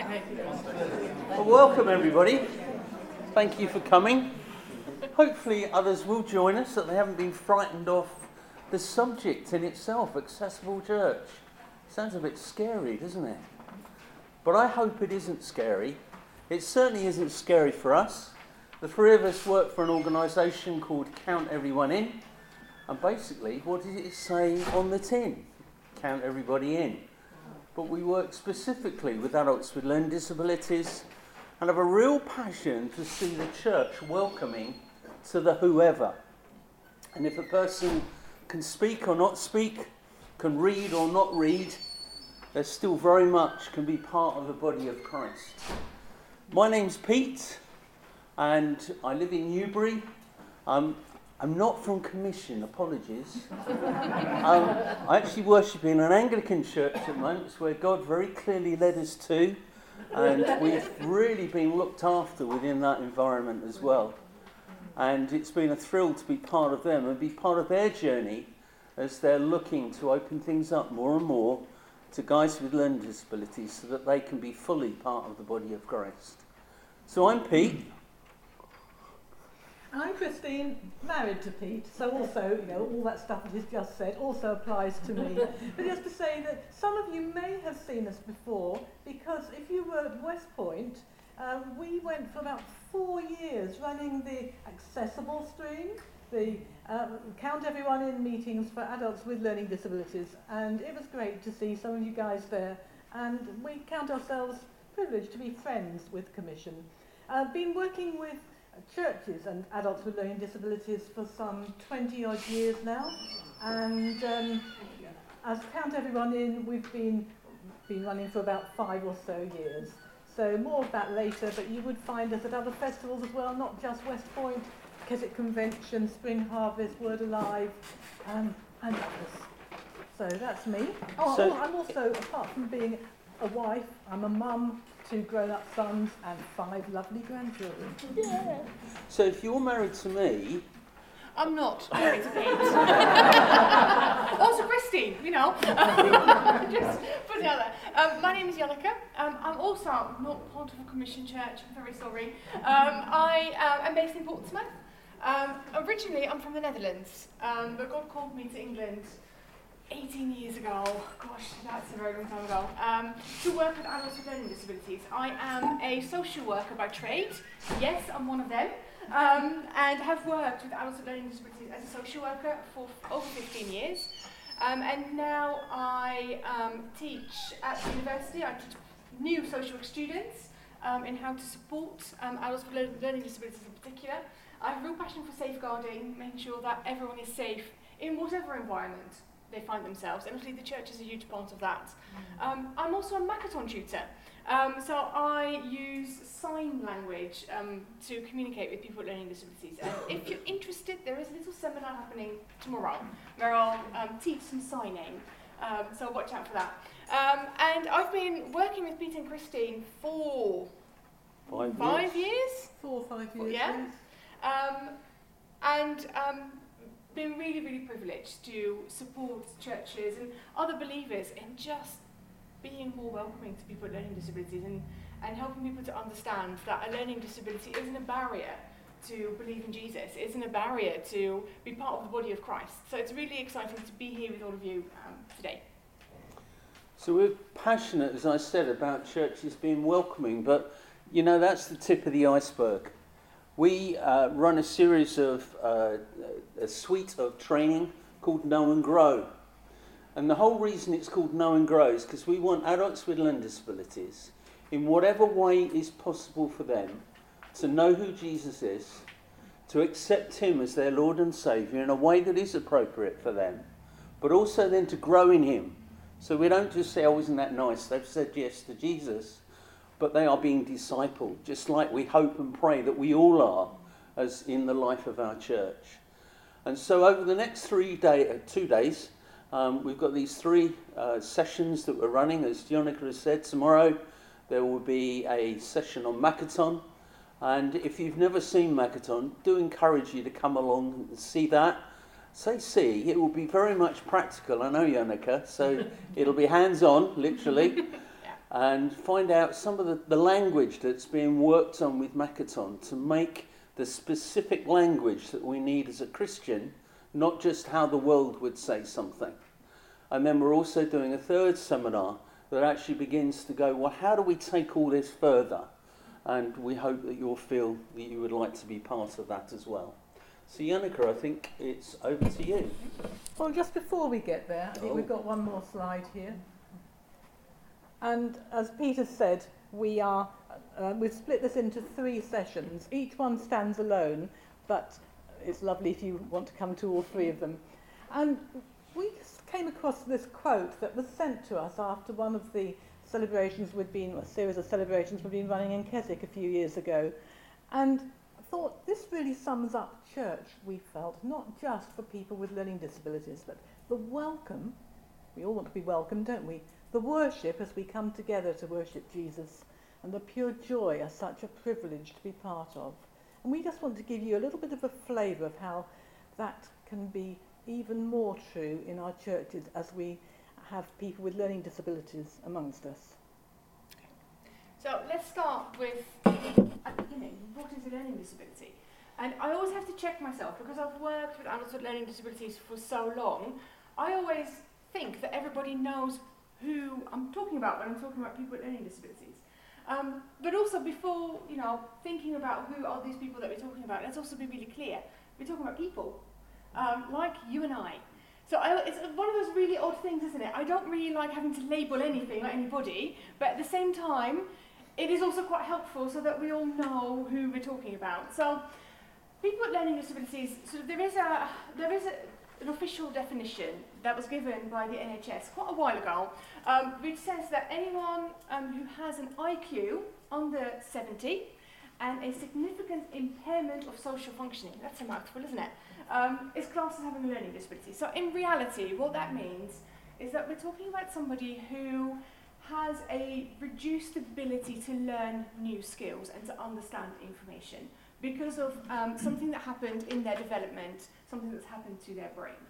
Well, welcome everybody. Thank you for coming. Hopefully, others will join us that they haven't been frightened off the subject in itself, accessible church. Sounds a bit scary, doesn't it? But I hope it isn't scary. It certainly isn't scary for us. The three of us work for an organisation called Count Everyone In. And basically, what does it say on the tin? Count everybody in but we work specifically with adults with learning disabilities and have a real passion to see the church welcoming to the whoever. And if a person can speak or not speak, can read or not read, they still very much can be part of the body of Christ. My name's Pete, and I live in Newbury. Um, I'm not from commission, apologies. um, I actually worship in an Anglican church at the moment, where God very clearly led us to, and we've really been looked after within that environment as well. And it's been a thrill to be part of them and be part of their journey as they're looking to open things up more and more to guys with learning disabilities so that they can be fully part of the body of Christ. So I'm Pete. I'm Christine, married to Pete, so also, you know, all that stuff that he's just said also applies to me. but just to say that some of you may have seen us before, because if you were at West Point, um, we went for about four years running the accessible stream, the uh, Count Everyone In meetings for adults with learning disabilities, and it was great to see some of you guys there, and we count ourselves privileged to be friends with Commission. I've uh, been working with churches and adults with learning disabilities for some 20 odd years now. And um, as Count Everyone In, we've been, been running for about five or so years. So more of that later, but you would find us at other festivals as well, not just West Point, Keswick Convention, Spring Harvest, Word Alive, um, and others. So that's me. Oh, so, I'm also, apart from being a wife, I'm a mum, two grown-up sons and five lovely grandchildren. Yeah. So if you're married to me, I'm not married to Pete. also Christine, you know. Just put it out there. Um, my name is Janneke. Um, I'm also not part of a commission church. I'm very sorry. Um, I uh, am based in Portsmouth. Um, originally, I'm from the Netherlands, um, but God called me to England 18 years ago, gosh, that's a very long time ago, um, to work with adults with learning disabilities. I am a social worker by trade. Yes, I'm one of them. Um, and have worked with adults with learning disabilities as a social worker for over 15 years. Um, and now I um, teach at the university. I teach new social work students um, in how to support um, adults with learning disabilities in particular. I have a real passion for safeguarding, making sure that everyone is safe in whatever environment they find themselves. And obviously the church is a huge part of that. Mm. Um, I'm also a Makaton tutor. Um, so I use sign language um, to communicate with people with learning disabilities. And if you're interested, there is a little seminar happening tomorrow where I'll um, teach some signing. Um, so watch out for that. Um, and I've been working with Pete and Christine for five, five years. years. Four or five years. Yeah. Um, and um, been really, really privileged to support churches and other believers in just being more welcoming to people with learning disabilities and, and helping people to understand that a learning disability isn't a barrier to believe in Jesus, isn't a barrier to be part of the body of Christ. So it's really exciting to be here with all of you um, today. So we're passionate, as I said, about churches being welcoming, but you know, that's the tip of the iceberg. We uh, run a series of, uh, a suite of training called Know and Grow. And the whole reason it's called Know and Grow is because we want adults with learning disabilities, in whatever way is possible for them, to know who Jesus is, to accept him as their Lord and Saviour in a way that is appropriate for them, but also then to grow in him. So we don't just say, oh, isn't that nice? They've said yes to Jesus but they are being discipled, just like we hope and pray that we all are as in the life of our church. And so over the next three day, uh, two days, um, we've got these three uh, sessions that we're running. As Janneke has said, tomorrow there will be a session on Makaton. And if you've never seen Makaton, do encourage you to come along and see that. Say see, it will be very much practical. I know Janneke, so it'll be hands-on, literally. And find out some of the, the language that's being worked on with Makaton to make the specific language that we need as a Christian, not just how the world would say something. And then we're also doing a third seminar that actually begins to go, well, how do we take all this further? And we hope that you'll feel that you would like to be part of that as well. So, Janneke, I think it's over to you. Well, just before we get there, I think Oh. we've got one more slide here. And as Peter said, we are uh, uh, we've split this into three sessions. Each one stands alone, but it's lovely if you want to come to all three of them. And we came across this quote that was sent to us after one of the celebrations we'd been, a series of celebrations we'd been running in Keswick a few years ago. And I thought this really sums up church, we felt, not just for people with learning disabilities, but the welcome, we all want to be welcome, don't we? The worship as we come together to worship Jesus, and the pure joy as such a privilege to be part of. And we just want to give you a little bit of a flavour of how that can be even more true in our churches as we have people with learning disabilities amongst us. So let's start with, you know, what is a learning disability? And I always have to check myself because I've worked with adults with learning disabilities for so long. I always think that everybody knows who I'm talking about when I'm talking about people with learning disabilities. Um, but also before, you know, thinking about who are these people that we're talking about, let's also be really clear. We're talking about people, um, like you and I. So I, it's one of those really odd things, isn't it? I don't really like having to label anything or anybody, but at the same time, it is also quite helpful so that we all know who we're talking about. So people with learning disabilities, so there is a there is a, an official definition that was given by the NHS quite a while ago, um, which says that anyone um, who has an IQ under 70 and a significant impairment of social functioning, that's a mouthful, isn't it, um, is classed as having a learning disability. So in reality, what that means is that we're talking about somebody who has a reduced ability to learn new skills and to understand information because of um, something that happened in their development, something that's happened to their brain.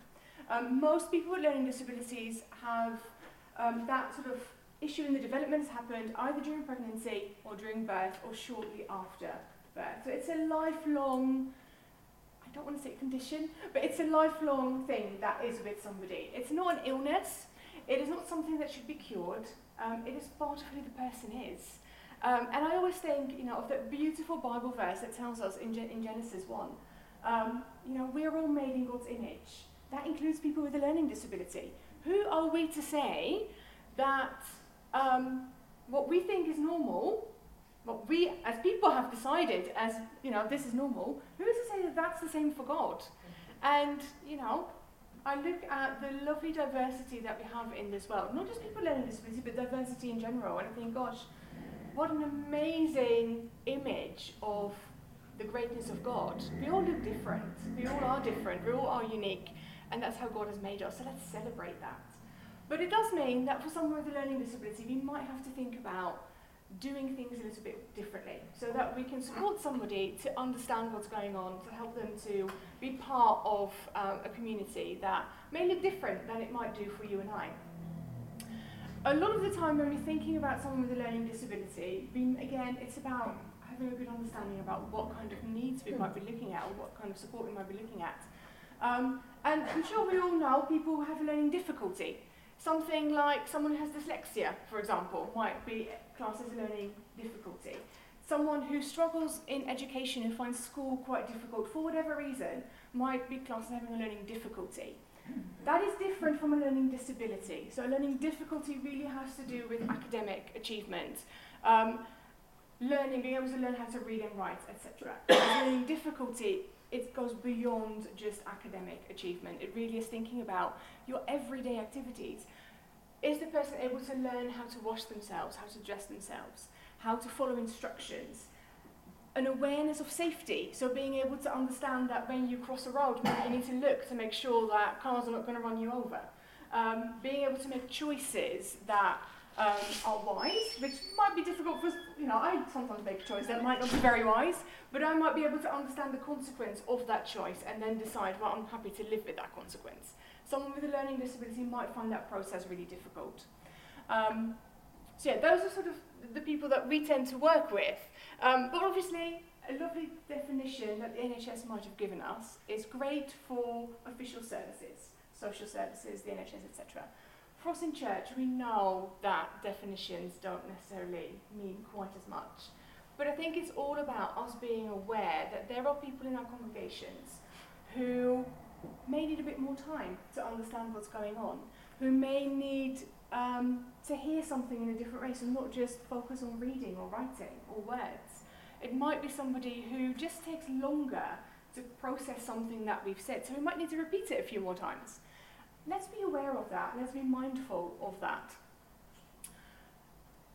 Um, most people with learning disabilities have um, that sort of issue in the development has happened either during pregnancy or during birth or shortly after birth. So it's a lifelong, I don't want to say condition, but it's a lifelong thing that is with somebody. It's not an illness. It is not something that should be cured. Um, it is part of who the person is. Um, and I always think, you know, of that beautiful Bible verse that tells us in, Ge- in Genesis 1, um, you know, we're all made in God's image. That includes people with a learning disability. Who are we to say that um, what we think is normal, what we as people have decided as, you know, this is normal, who is to say that that's the same for God? And, you know, I look at the lovely diversity that we have in this world, not just people with learning disability, but diversity in general, and I think, gosh, what an amazing image of the greatness of God. We all look different. We all are different. We all are unique. And that's how God has made us. So let's celebrate that. But it does mean that for someone with a learning disability, we might have to think about doing things a little bit differently so that we can support somebody to understand what's going on, to help them to be part of um, a community that may look different than it might do for you and I. A lot of the time when we're thinking about someone with a learning disability, we, again, it's about a good understanding about what kind of needs we might be looking at or what kind of support we might be looking at. Um, and I'm sure we all know people who have a learning difficulty. Something like someone who has dyslexia, for example, might be classed as a learning difficulty. Someone who struggles in education and finds school quite difficult for whatever reason might be classed as having a learning difficulty. That is different from a learning disability. So a learning difficulty really has to do with academic achievement. Um, learning, being able to learn how to read and write, etc. learning difficulty, it goes beyond just academic achievement. It really is thinking about your everyday activities. Is the person able to learn how to wash themselves, how to dress themselves, how to follow instructions? An awareness of safety, so being able to understand that when you cross a road, maybe you need to look to make sure that cars are not going to run you over. Um, being able to make choices that um, are wise, which might be difficult for, you know, I sometimes make a choice that might not be very wise, but I might be able to understand the consequence of that choice and then decide, well, I'm happy to live with that consequence. Someone with a learning disability might find that process really difficult. Um, So yeah, those are sort of the people that we tend to work with. Um, but obviously, a lovely definition that the NHS might have given us is great for official services, social services, the NHS, etc. Us in church, we know that definitions don't necessarily mean quite as much. But I think it's all about us being aware that there are people in our congregations who may need a bit more time to understand what's going on, who may need um, to hear something in a different way, so not just focus on reading or writing or words. It might be somebody who just takes longer to process something that we've said, so we might need to repeat it a few more times. Let's be aware of that, let's be mindful of that.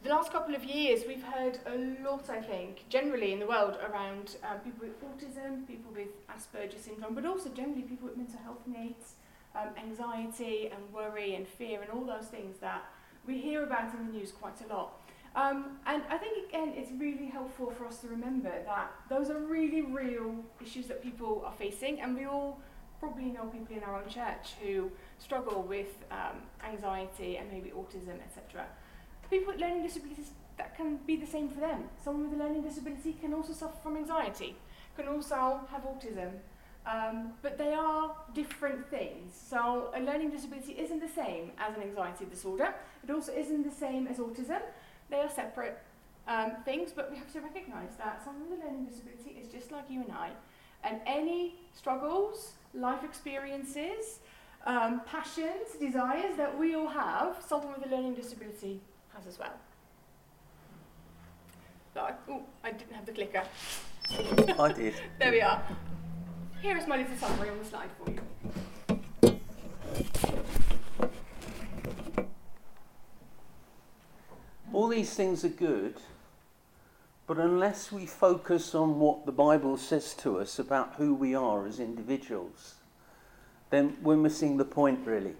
The last couple of years, we've heard a lot, I think, generally in the world around um, people with autism, people with Asperger's syndrome, but also generally people with mental health needs, um, anxiety and worry and fear and all those things that we hear about in the news quite a lot. Um, and I think, again, it's really helpful for us to remember that those are really real issues that people are facing, and we all probably know people in our own church who struggle with um, anxiety and maybe autism, etc. People with learning disabilities, that can be the same for them. Someone with a learning disability can also suffer from anxiety, can also have autism, um, but they are different things. So a learning disability isn't the same as an anxiety disorder. It also isn't the same as autism. They are separate um, things, but we have to recognise that someone with a learning disability is just like you and I. And any struggles, life experiences, um, passions, desires that we all have, someone with a learning disability has as well. Ooh, I didn't have the clicker. I did. there we are. Here is my little summary on the slide for you. All these things are good, but unless we focus on what the Bible says to us about who we are as individuals, then we're missing the point, really.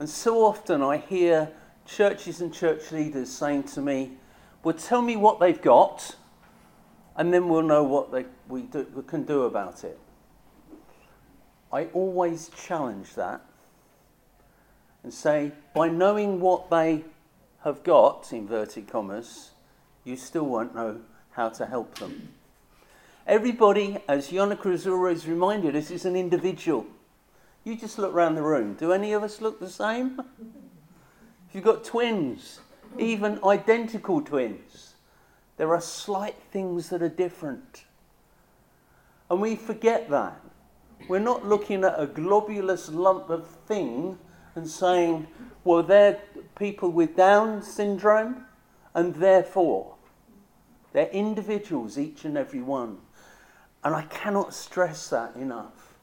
And so often I hear churches and church leaders saying to me, Well, tell me what they've got, and then we'll know what they, we, do, we can do about it. I always challenge that and say, by knowing what they have got, inverted commas, you still won't know how to help them. Everybody, as Janneke has always reminded us, is an individual. You just look around the room. Do any of us look the same? If you've got twins, even identical twins, there are slight things that are different. And we forget that. We're not looking at a globulous lump of thing and saying, well, they're people with Down syndrome, and therefore they're individuals, each and every one. And I cannot stress that enough.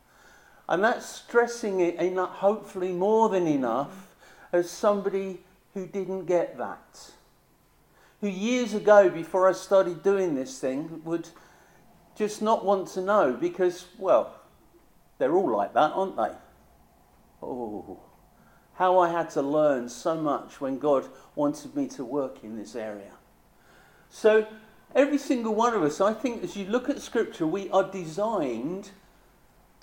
And that's stressing it enough, hopefully more than enough, as somebody who didn't get that. Who years ago, before I started doing this thing, would just not want to know because, well, they're all like that, aren't they? Oh, how I had to learn so much when God wanted me to work in this area. So, every single one of us, I think, as you look at Scripture, we are designed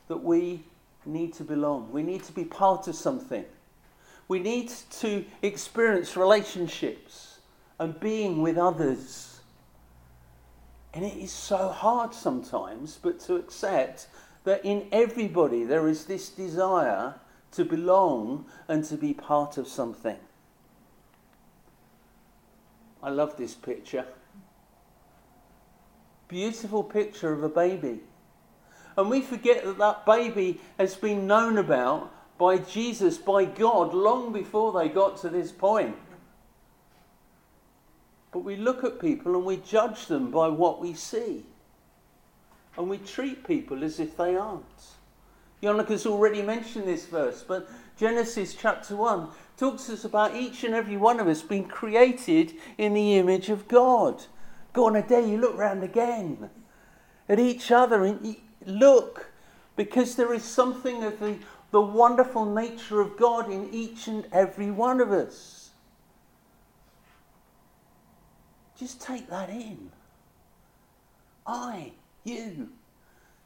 that we need to belong. We need to be part of something. We need to experience relationships and being with others. And it is so hard sometimes, but to accept that in everybody there is this desire to belong and to be part of something. I love this picture. Beautiful picture of a baby. And we forget that that baby has been known about by Jesus, by God, long before they got to this point. But we look at people and we judge them by what we see. And we treat people as if they aren't. Janneke's already mentioned this verse, but Genesis chapter 1 talks us about each and every one of us being created in the image of God. Go on a day, you look round again at each other and look, because there is something of the, the wonderful nature of God in each and every one of us. Just take that in. I, you,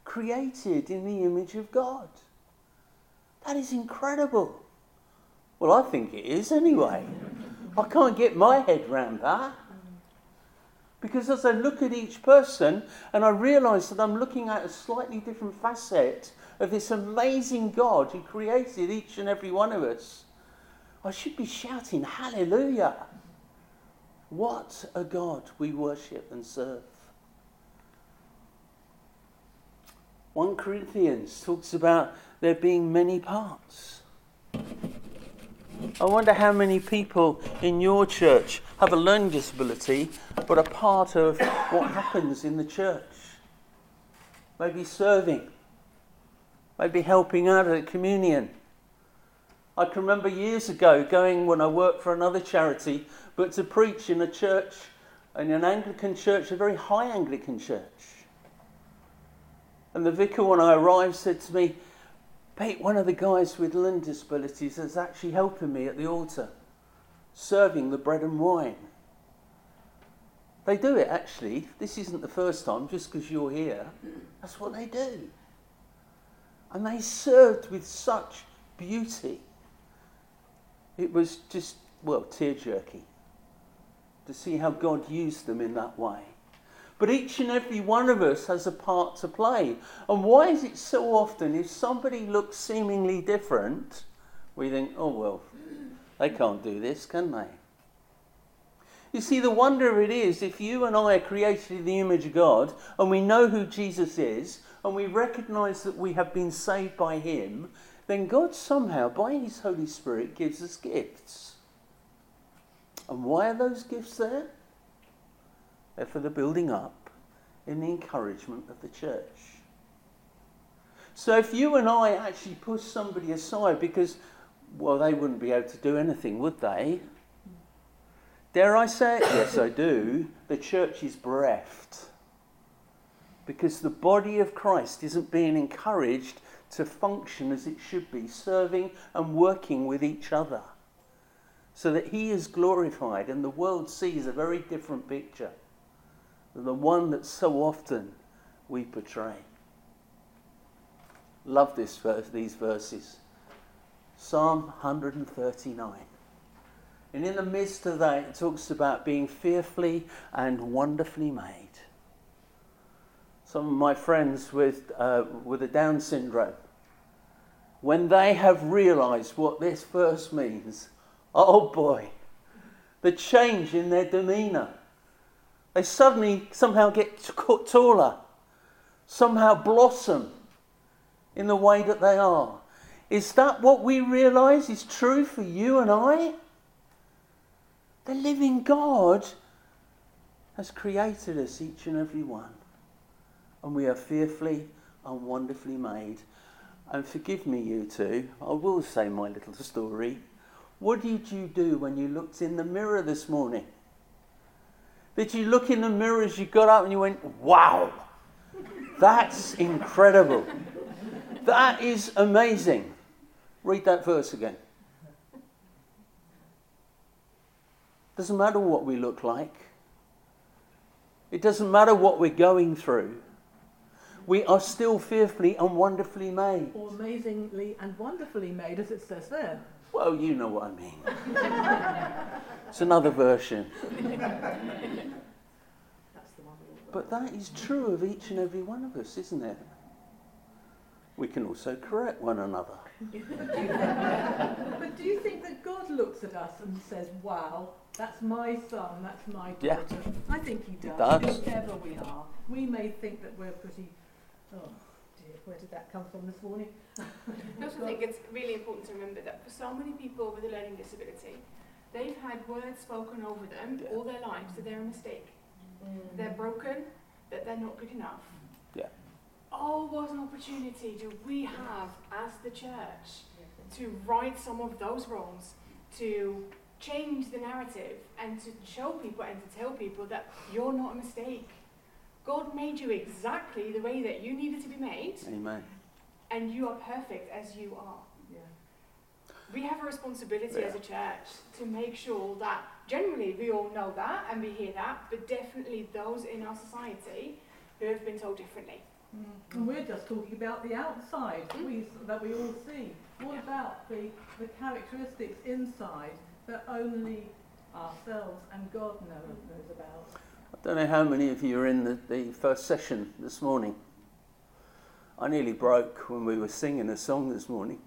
created in the image of God. That is incredible. Well, I think it is anyway. I can't get my head round that. Because as I look at each person and I realise that I'm looking at a slightly different facet of this amazing God who created each and every one of us, I should be shouting, Hallelujah! What a God we worship and serve. 1 Corinthians talks about there being many parts. I wonder how many people in your church have a learning disability but are part of what happens in the church. Maybe serving, maybe helping out at communion. I can remember years ago going when I worked for another charity, but to preach in a church, in an Anglican church, a very high Anglican church. And the vicar, when I arrived, said to me, Pete, one of the guys with learning disabilities is actually helping me at the altar, serving the bread and wine. They do it actually. This isn't the first time, just because you're here. That's what they do. And they served with such beauty. It was just, well, tear jerky to see how God used them in that way. But each and every one of us has a part to play. And why is it so often, if somebody looks seemingly different, we think, oh, well, they can't do this, can they? You see, the wonder of it is if you and I are created in the image of God and we know who Jesus is and we recognize that we have been saved by Him, then God somehow, by His Holy Spirit, gives us gifts. And why are those gifts there? For the building up and the encouragement of the church. So if you and I actually push somebody aside because, well, they wouldn't be able to do anything, would they? Dare I say it? yes, I do. The church is bereft. Because the body of Christ isn't being encouraged to function as it should be, serving and working with each other. So that he is glorified and the world sees a very different picture the one that so often we portray. Love this verse, these verses. Psalm 139. And in the midst of that, it talks about being fearfully and wonderfully made. Some of my friends with, uh, with a Down syndrome, when they have realized what this verse means, oh boy, the change in their demeanor they suddenly somehow get taller, somehow blossom in the way that they are. Is that what we realize is true for you and I? The living God has created us, each and every one. And we are fearfully and wonderfully made. And forgive me, you two, I will say my little story. What did you do when you looked in the mirror this morning? Did you look in the mirror as you got up and you went, wow, that's incredible. That is amazing. Read that verse again. Doesn't matter what we look like. It doesn't matter what we're going through. We are still fearfully and wonderfully made. Or amazingly and wonderfully made, as it says there. Well, you know what I mean. it's another version. But that is true of each and every one of us, isn't it? We can also correct one another. but do you think that God looks at us and says, wow, that's my son, that's my daughter? Yeah. I think he does. He does. Whoever we are. We may think that we're pretty, oh where did that come from this morning? I also think it's really important to remember that for so many people with a learning disability, they've had words spoken over them yeah. all their lives that they're a mistake, mm. they're broken, that they're not good enough. Yeah. Oh, what an opportunity do we have as the church to right some of those wrongs, to change the narrative, and to show people and to tell people that you're not a mistake. God made you exactly the way that you needed to be made. Amen and you are perfect as you are. Yeah. We have a responsibility yeah. as a church to make sure that generally we all know that and we hear that, but definitely those in our society who have been told differently. Mm. And we're just talking about the outside mm. we, that we all see. What yeah. about the, the characteristics inside that only ourselves and God knows, knows about. I don't know how many of you are in the, the first session this morning. I nearly broke when we were singing a song this morning.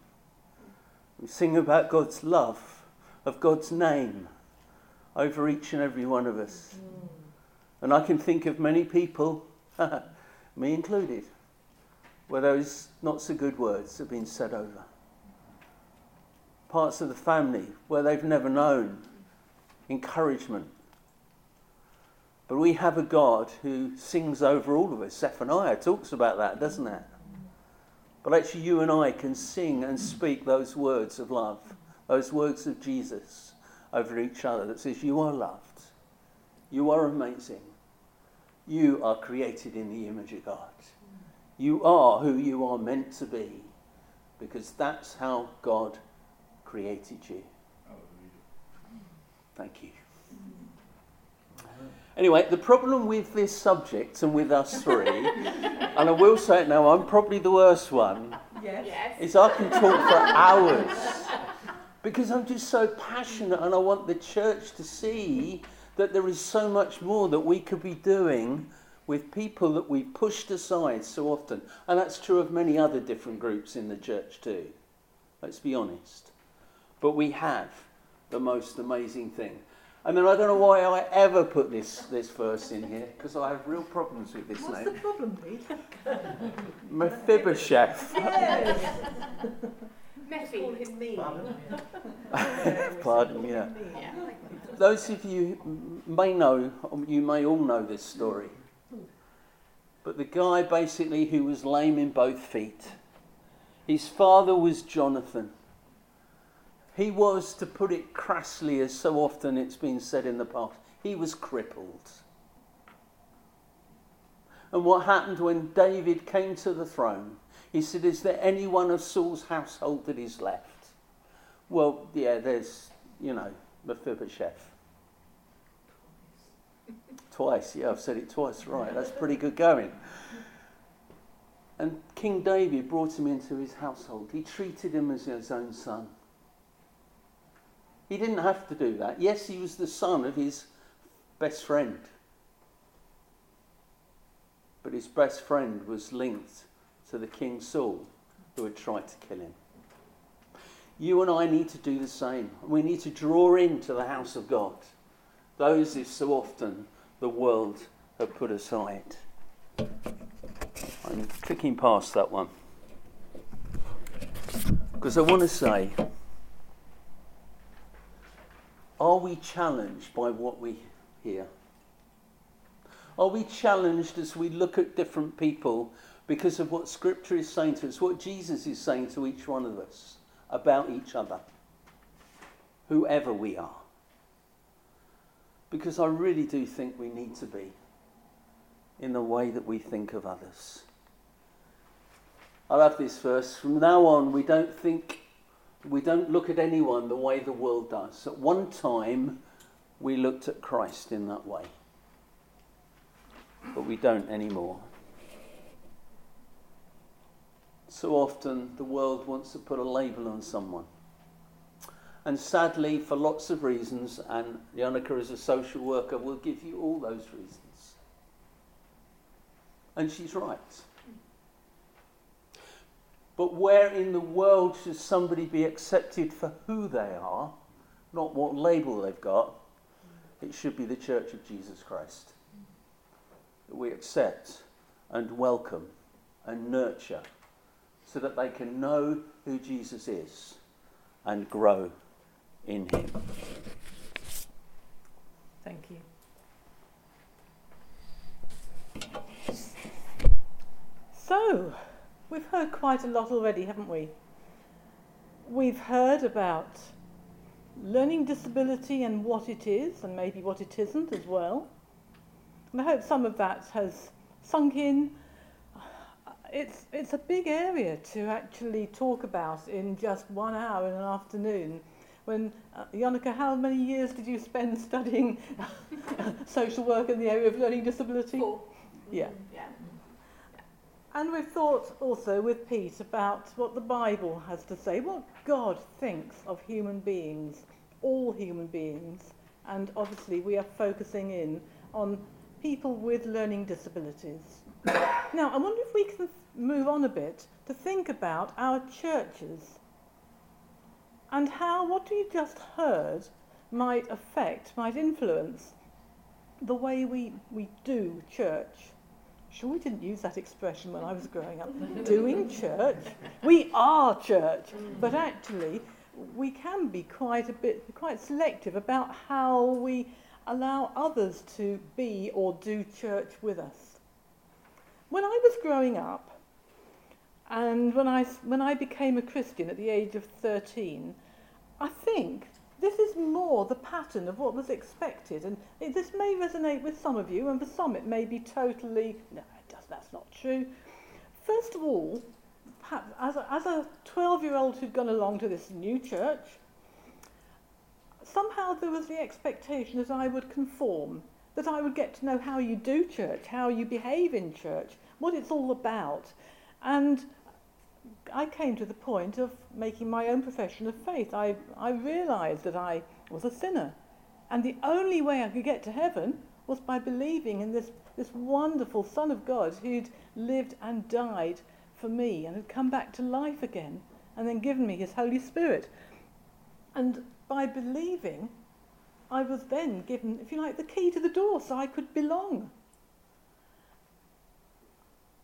We sing about God's love, of God's name over each and every one of us. And I can think of many people, me included, where those not so good words have been said over. Parts of the family where they've never known encouragement. But we have a God who sings over all of us. Zephaniah talks about that, doesn't it? But actually, you and I can sing and speak those words of love, those words of Jesus over each other that says, You are loved. You are amazing. You are created in the image of God. You are who you are meant to be because that's how God created you. Thank you. Anyway, the problem with this subject and with us three, and I will say it now, I'm probably the worst one, Yes. Yes. is I can talk for hours because I'm just so passionate and I want the church to see that there is so much more that we could be doing with people that we've pushed aside so often. And that's true of many other different groups in the church too. Let's be honest. But we have the most amazing thing. And then I don't know why I ever put this, this verse in here, because I have real problems with this name. What's the problem, Pete? Mephibosheth. Yes. Messy. Call him me. Pardon, yeah. Yeah. Those of you may know, um, you may all know this story. But the guy basically who was lame in both feet, his father was Jonathan. He was, to put it crassly, as so often it's been said in the past, he was crippled. And what happened when David came to the throne? He said, Is there anyone of Saul's household that is left? Well, yeah, there's, you know, Mephibosheth. Twice, yeah, I've said it twice, right. That's pretty good going. And King David brought him into his household. He treated him as his own son. He didn't have to do that. Yes, he was the son of his best friend. But his best friend was linked to the King Saul who had tried to kill him. You and I need to do the same. We need to draw into the house of God those who so often the world have put aside. I'm clicking past that one. Because I want to say, are we challenged by what we hear? Are we challenged as we look at different people because of what Scripture is saying to us, what Jesus is saying to each one of us about each other, whoever we are? Because I really do think we need to be in the way that we think of others. I love this verse. From now on, we don't think, we don't look at anyone the way the world does. At one time, we looked at Christ in that way, but we don't anymore. So often, the world wants to put a label on someone. And sadly, for lots of reasons, and Janneke as a social worker will give you all those reasons. And she's right. But where in the world should somebody be accepted for who they are, not what label they've got? It should be the Church of Jesus Christ. That we accept and welcome and nurture so that they can know who Jesus is and grow in him. Thank you. So, we've heard quite a lot already, haven't we? We've heard about learning disability and what it is, and maybe what it isn't as well. And I hope some of that has sunk in. It's, it's a big area to actually talk about in just one hour in an afternoon. When, uh, Janneke, how many years did you spend studying social work in the area of learning disability? Four. Yeah. Yeah. And we've thought also with Pete about what the Bible has to say, what God thinks of human beings, all human beings, And obviously, we are focusing in on people with learning disabilities. now, I wonder if we can move on a bit to think about our churches and how what we just heard might affect, might influence the way we, we do church. Sure, we didn't use that expression when I was growing up. Doing church. We are church. But actually, we can be quite a bit, quite selective about how we allow others to be or do church with us. When I was growing up, and when I, when I became a Christian at the age of 13, I think this is more the pattern of what was expected. And it, this may resonate with some of you, and for some it may be totally, no, does, that's not true. First of all, as a, as a 12 year old who'd gone along to this new church, somehow there was the expectation that I would conform, that I would get to know how you do church, how you behave in church, what it's all about. And I came to the point of making my own profession of faith. I, I realized that I was a sinner. And the only way I could get to heaven was by believing in this, this wonderful Son of God who'd lived and died for me and had come back to life again and then given me his Holy Spirit. And by believing, I was then given, if you like, the key to the door so I could belong.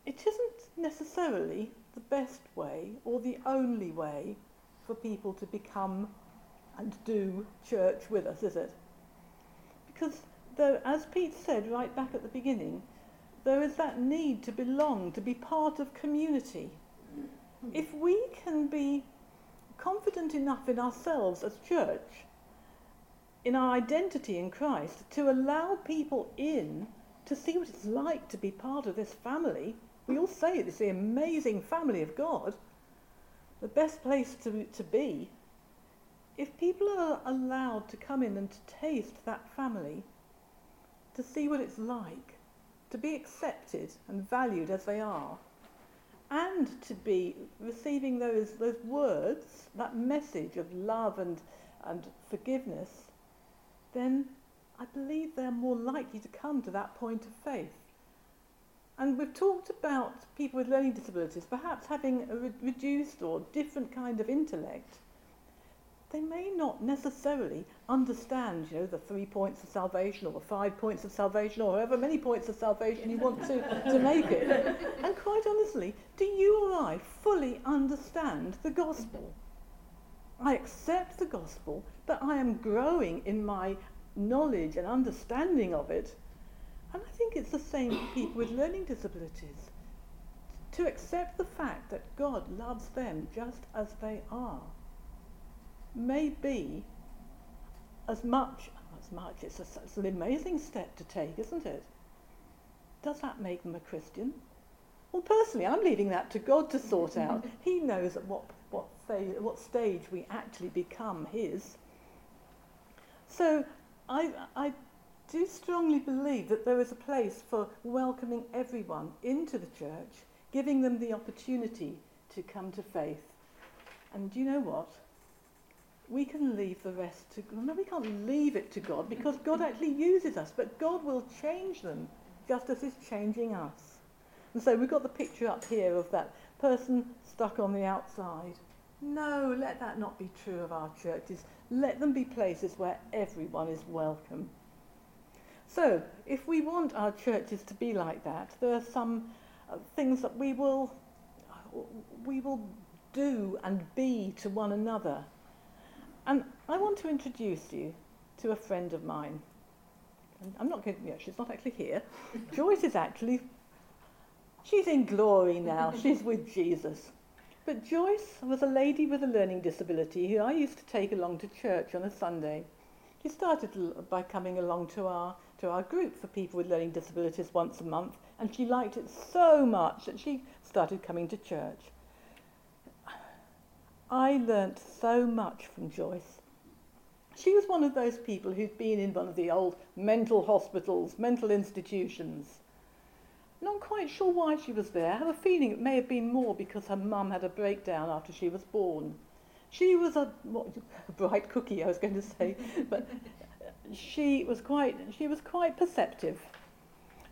It isn't necessarily the best way or the only way for people to become and do church with us, is it? Because, though, as Pete said right back at the beginning, there is that need to belong, to be part of community. If we can be confident enough in ourselves as church, in our identity in Christ, to allow people in to see what it's like to be part of this family, we all say it, it's the amazing family of God, the best place to, to be. If people are allowed to come in and to taste that family, to see what it's like, to be accepted and valued as they are, and to be receiving those, those words, that message of love and, and forgiveness, then I believe they're more likely to come to that point of faith. And we've talked about people with learning disabilities perhaps having a re- reduced or different kind of intellect. They may not necessarily understand, you know, the three points of salvation or the five points of salvation or however many points of salvation you want to, to make it. And quite honestly, do you or I fully understand the gospel? I accept the gospel, but I am growing in my knowledge and understanding of it and I think it's the same for people with learning disabilities. To accept the fact that God loves them just as they are may be as much, as much, it's, a, it's an amazing step to take, isn't it? Does that make them a Christian? Well, personally, I'm leaving that to God to sort out. he knows at what, what, phase, what stage we actually become His. So I, I do strongly believe that there is a place for welcoming everyone into the church, giving them the opportunity to come to faith. And do you know what? We can leave the rest to God. No, we can't leave it to God because God actually uses us, but God will change them just as He's changing us. And so we've got the picture up here of that person stuck on the outside. No, let that not be true of our churches. Let them be places where everyone is welcome. So, if we want our churches to be like that, there are some uh, things that we will, we will do and be to one another. And I want to introduce you to a friend of mine. I'm not going to, yeah, she's not actually here. Joyce is actually, she's in glory now. She's with Jesus. But Joyce was a lady with a learning disability who I used to take along to church on a Sunday. She started by coming along to our to our group for people with learning disabilities once a month, and she liked it so much that she started coming to church. I learnt so much from Joyce. She was one of those people who'd been in one of the old mental hospitals, mental institutions. Not quite sure why she was there. I have a feeling it may have been more because her mum had a breakdown after she was born. She was a, what, a bright cookie, I was going to say, but she was quite she was quite perceptive.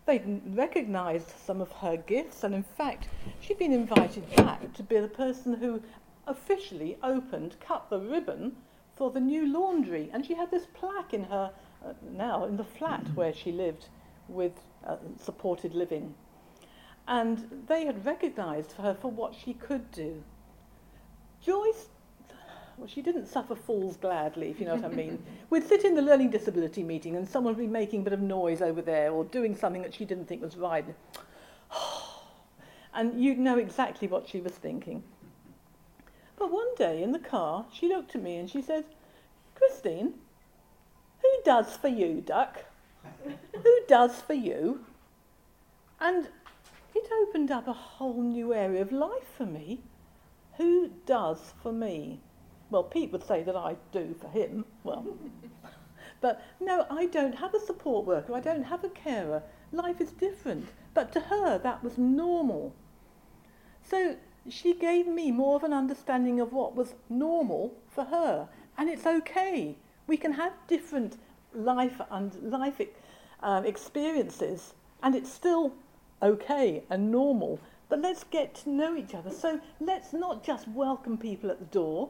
They recognised some of her gifts, and in fact, she'd been invited back to be the person who officially opened, cut the ribbon for the new laundry, and she had this plaque in her uh, now in the flat where she lived with uh, supported living. And they had recognised her for what she could do. Joyce, well, she didn't suffer fools gladly, if you know what I mean. We'd sit in the learning disability meeting and someone would be making a bit of noise over there or doing something that she didn't think was right. and you'd know exactly what she was thinking. But one day in the car, she looked at me and she said, Christine, who does for you, duck? who does for you? And it opened up a whole new area of life for me. Who does for me? Well, Pete would say that I do for him. Well, but no, I don't have a support worker. I don't have a carer. Life is different. But to her, that was normal. So she gave me more of an understanding of what was normal for her. And it's okay. We can have different life and life um, experiences, and it's still okay and normal. But let's get to know each other. So let's not just welcome people at the door.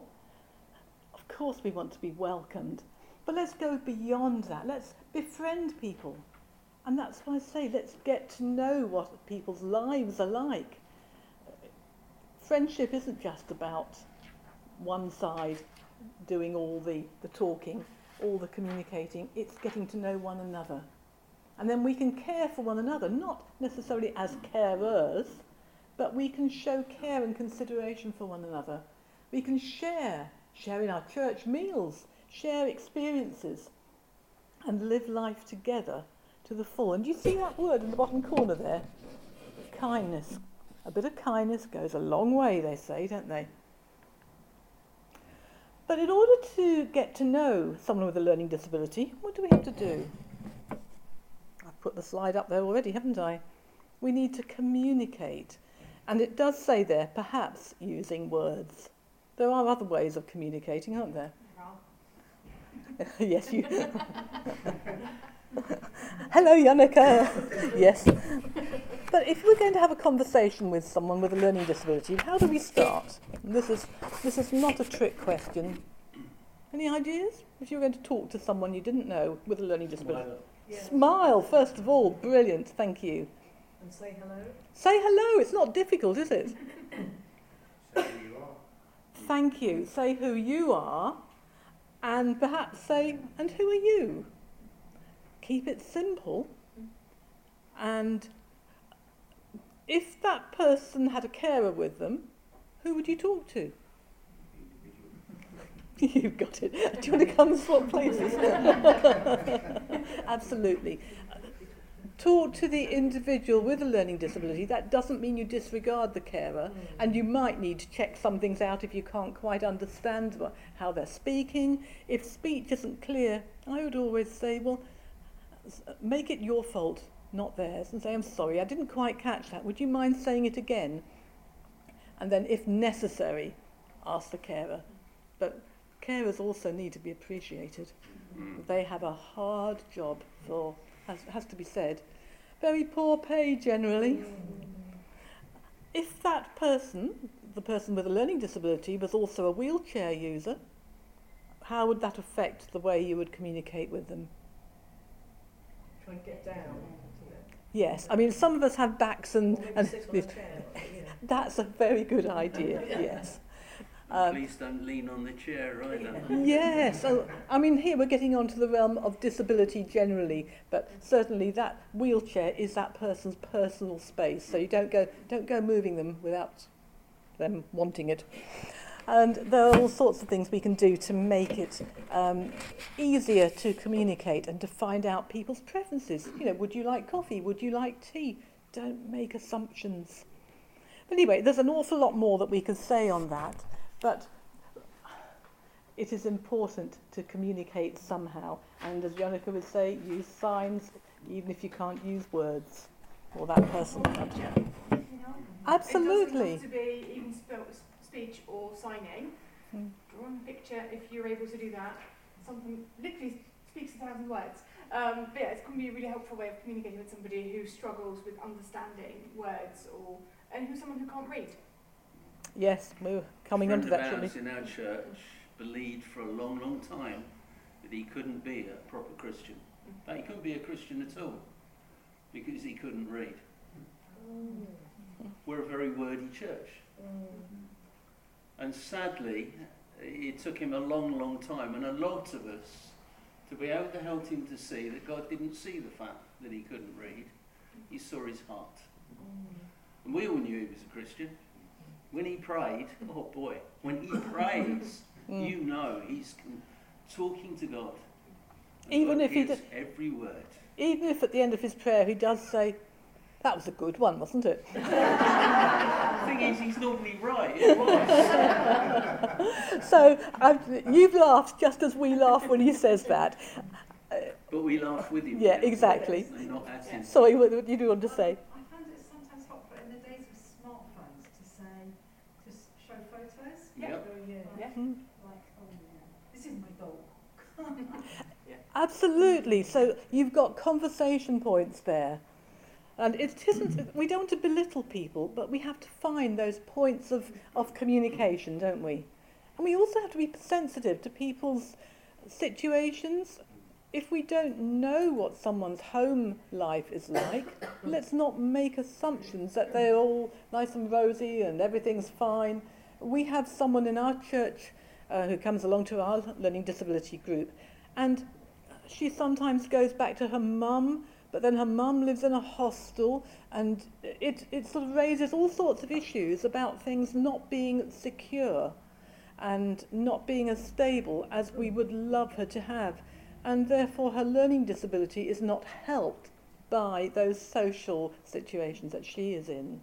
Of course, we want to be welcomed, but let's go beyond that. Let's befriend people. And that's why I say let's get to know what people's lives are like. Friendship isn't just about one side doing all the, the talking, all the communicating, it's getting to know one another. And then we can care for one another, not necessarily as carers, but we can show care and consideration for one another. We can share, share in our church meals, share experiences, and live life together to the full. And you see that word in the bottom corner there? Kindness. A bit of kindness goes a long way, they say, don't they? But in order to get to know someone with a learning disability, what do we have to do? I've put the slide up there already, haven't I? We need to communicate. And it does say there, perhaps using words. There are other ways of communicating, aren't there? yes, you. Hello, Janneke. yes. But if we're going to have a conversation with someone with a learning disability, how do we start? This is, this is not a trick question. Any ideas? If you were going to talk to someone you didn't know with a learning disability? Smile. Yeah. Smile, first of all. Brilliant. Thank you. And say hello. Say hello. It's not difficult, is it? say who you are. Thank you. Say who you are. And perhaps say, and who are you? Keep it simple. And if that person had a carer with them, who would you talk to? You've got it. Do you want to come and swap places? Absolutely. Talk to the individual with a learning disability. That doesn't mean you disregard the carer, mm. and you might need to check some things out if you can't quite understand how they're speaking. If speech isn't clear, I would always say, well, make it your fault not theirs, and say, I'm sorry, I didn't quite catch that. Would you mind saying it again? And then, if necessary, ask the carer. But carers also need to be appreciated. Mm. They have a hard job for, has, has to be said, very poor pay generally. If that person, the person with a learning disability, was also a wheelchair user, how would that affect the way you would communicate with them? Try and get down. Yes, I mean some of us have backs and, and this. Chair, yeah. that's a very good idea. yes. Um, Please don't lean on the chair either. Yes, so, I mean here we're getting onto the realm of disability generally, but certainly that wheelchair is that person's personal space, so you don't go don't go moving them without them wanting it. And there are all sorts of things we can do to make it um, easier to communicate and to find out people's preferences. You know, would you like coffee? Would you like tea? Don't make assumptions. But anyway, there's an awful lot more that we could say on that, but it is important to communicate somehow. And as Janneke would say, use signs, even if you can't use words, or that person. Absolutely. It doesn't have to be even speech or signing, mm. drawing a picture if you're able to do that. Something literally speaks a thousand words. Um, but yeah, it's going to be a really helpful way of communicating with somebody who struggles with understanding words or and who's someone who can't read. Yes, we're coming on to that shortly. in our church believed for a long, long time that he couldn't be a proper Christian. That he couldn't be a Christian at all because he couldn't read. We're a very wordy church. And sadly, it took him a long, long time, and a lot of us, to be able to help him to see that God didn't see the fact that he couldn't read. He saw his heart. And we all knew he was a Christian. When he prayed, oh boy, when he prays, Mm. you know he's talking to God. And Even God if he hears d- every word. Even if at the end of his prayer he does say, that was a good one, wasn't it? The thing is, he's normally right. It was. So I've, you've laughed just as we laugh when he says that. But we laugh with him. Yeah, exactly. And not at him. Sorry, what, what did you want to say? I find it sometimes helpful in the days of smartphones to say, to s- show photos. Yep. Oh, yeah. Yeah. Like, oh yeah, this is my dog. Absolutely. So you've got conversation points there. And it isn't, we don't want to belittle people, but we have to find those points of, of communication, don't we? And we also have to be sensitive to people's situations. If we don't know what someone's home life is like, let's not make assumptions that they're all nice and rosy and everything's fine. We have someone in our church uh, who comes along to our learning disability group, and she sometimes goes back to her mum, but then her mum lives in a hostel, and it, it sort of raises all sorts of issues about things not being secure and not being as stable as we would love her to have. And therefore, her learning disability is not helped by those social situations that she is in.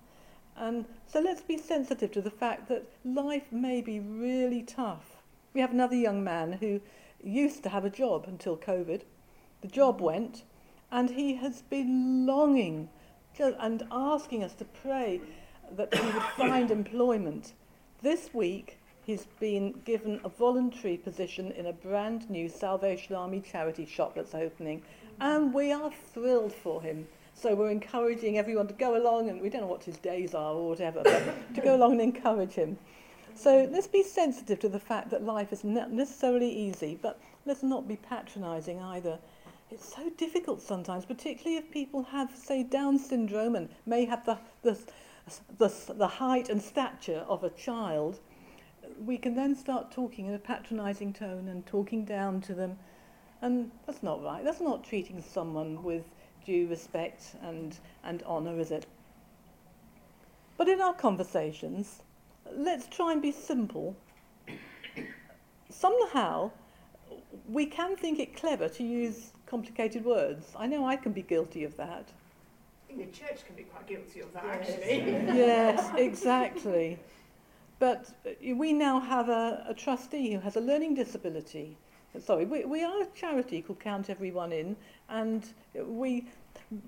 And so let's be sensitive to the fact that life may be really tough. We have another young man who used to have a job until COVID. The job mm-hmm. went, and he has been longing to, and asking us to pray that he would find employment. This week, he's been given a voluntary position in a brand new Salvation Army charity shop that's opening, mm-hmm. and we are thrilled for him. So we're encouraging everyone to go along, and we don't know what his days are or whatever, but to go along and encourage him. So let's be sensitive to the fact that life is not necessarily easy, but let's not be patronising either. It's so difficult sometimes, particularly if people have, say, Down syndrome and may have the, the, the, the height and stature of a child. We can then start talking in a patronising tone and talking down to them. And that's not right. That's not treating someone with due respect and, and honour, is it? But in our conversations, let's try and be simple. Somehow, we can think it clever to use complicated words. I know I can be guilty of that. I think the church can be quite guilty of that, Yes. actually. yes, exactly. But we now have a, a trustee who has a learning disability. Sorry, we, we are a charity called Count Everyone In, and we,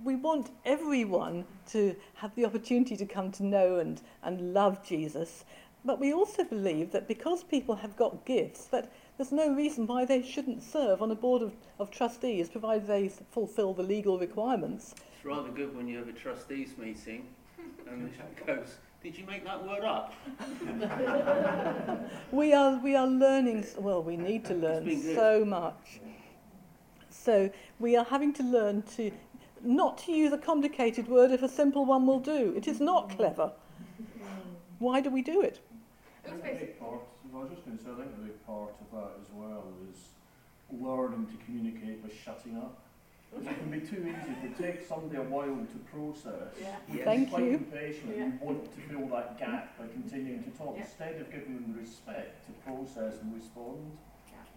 we want everyone to have the opportunity to come to know and, and love Jesus. But we also believe that because people have got gifts, that there's no reason why they shouldn't serve on a board of, of trustees, provided they fulfil the legal requirements. It's rather good when you have a trustees meeting and the chap goes, Did you make that word up? We are we are learning. Well, we need to learn so much. So we are having to learn to not to use a complicated word if a simple one will do. It is not clever. Why do we do it? It I was think a basic. big part, I was just going to say, I think a big part of that as well is learning to communicate with shutting up. Because it can be too easy. If it takes somebody a while to process, Yeah. Yes. Thank quite you. impatient, Yeah. you want to fill that gap by continuing to talk Yeah. instead of giving them the respect to process and respond.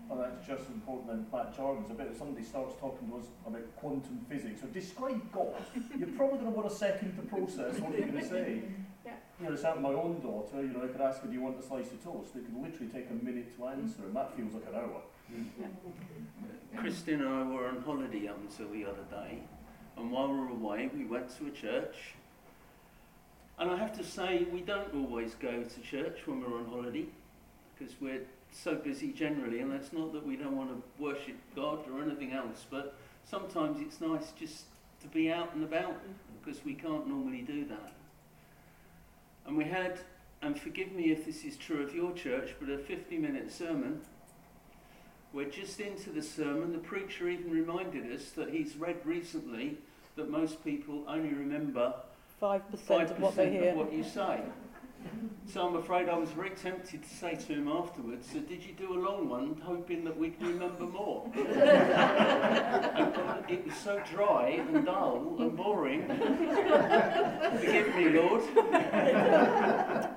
Yeah. And that's just as important in Pat Jargon's. I bet if somebody starts talking to us about quantum physics or describe God, you're probably going to want a second to process what are you're going to say. Yeah. You know, it's happened to my own daughter, you know, I could ask her, do you want a slice of toast? It could literally take a minute to answer, and that feels like an hour. Christine and I were on holiday up until the other day, and while we were away, we went to a church. And I have to say, we don't always go to church when we're on holiday, because we're so busy generally, and it's not that we don't want to worship God or anything else, but sometimes it's nice just to be out and about because we can't normally do that. And we had, and forgive me if this is true of your church, but a 50 minute sermon. We're just into the sermon. The preacher even reminded us that he's read recently that most people only remember Five percent of what they hear. of what you say. So I'm afraid I was very tempted to say to him afterwards, so did you do a long one hoping that we'd remember more? And it was so dry and dull and boring. Forgive me, Lord.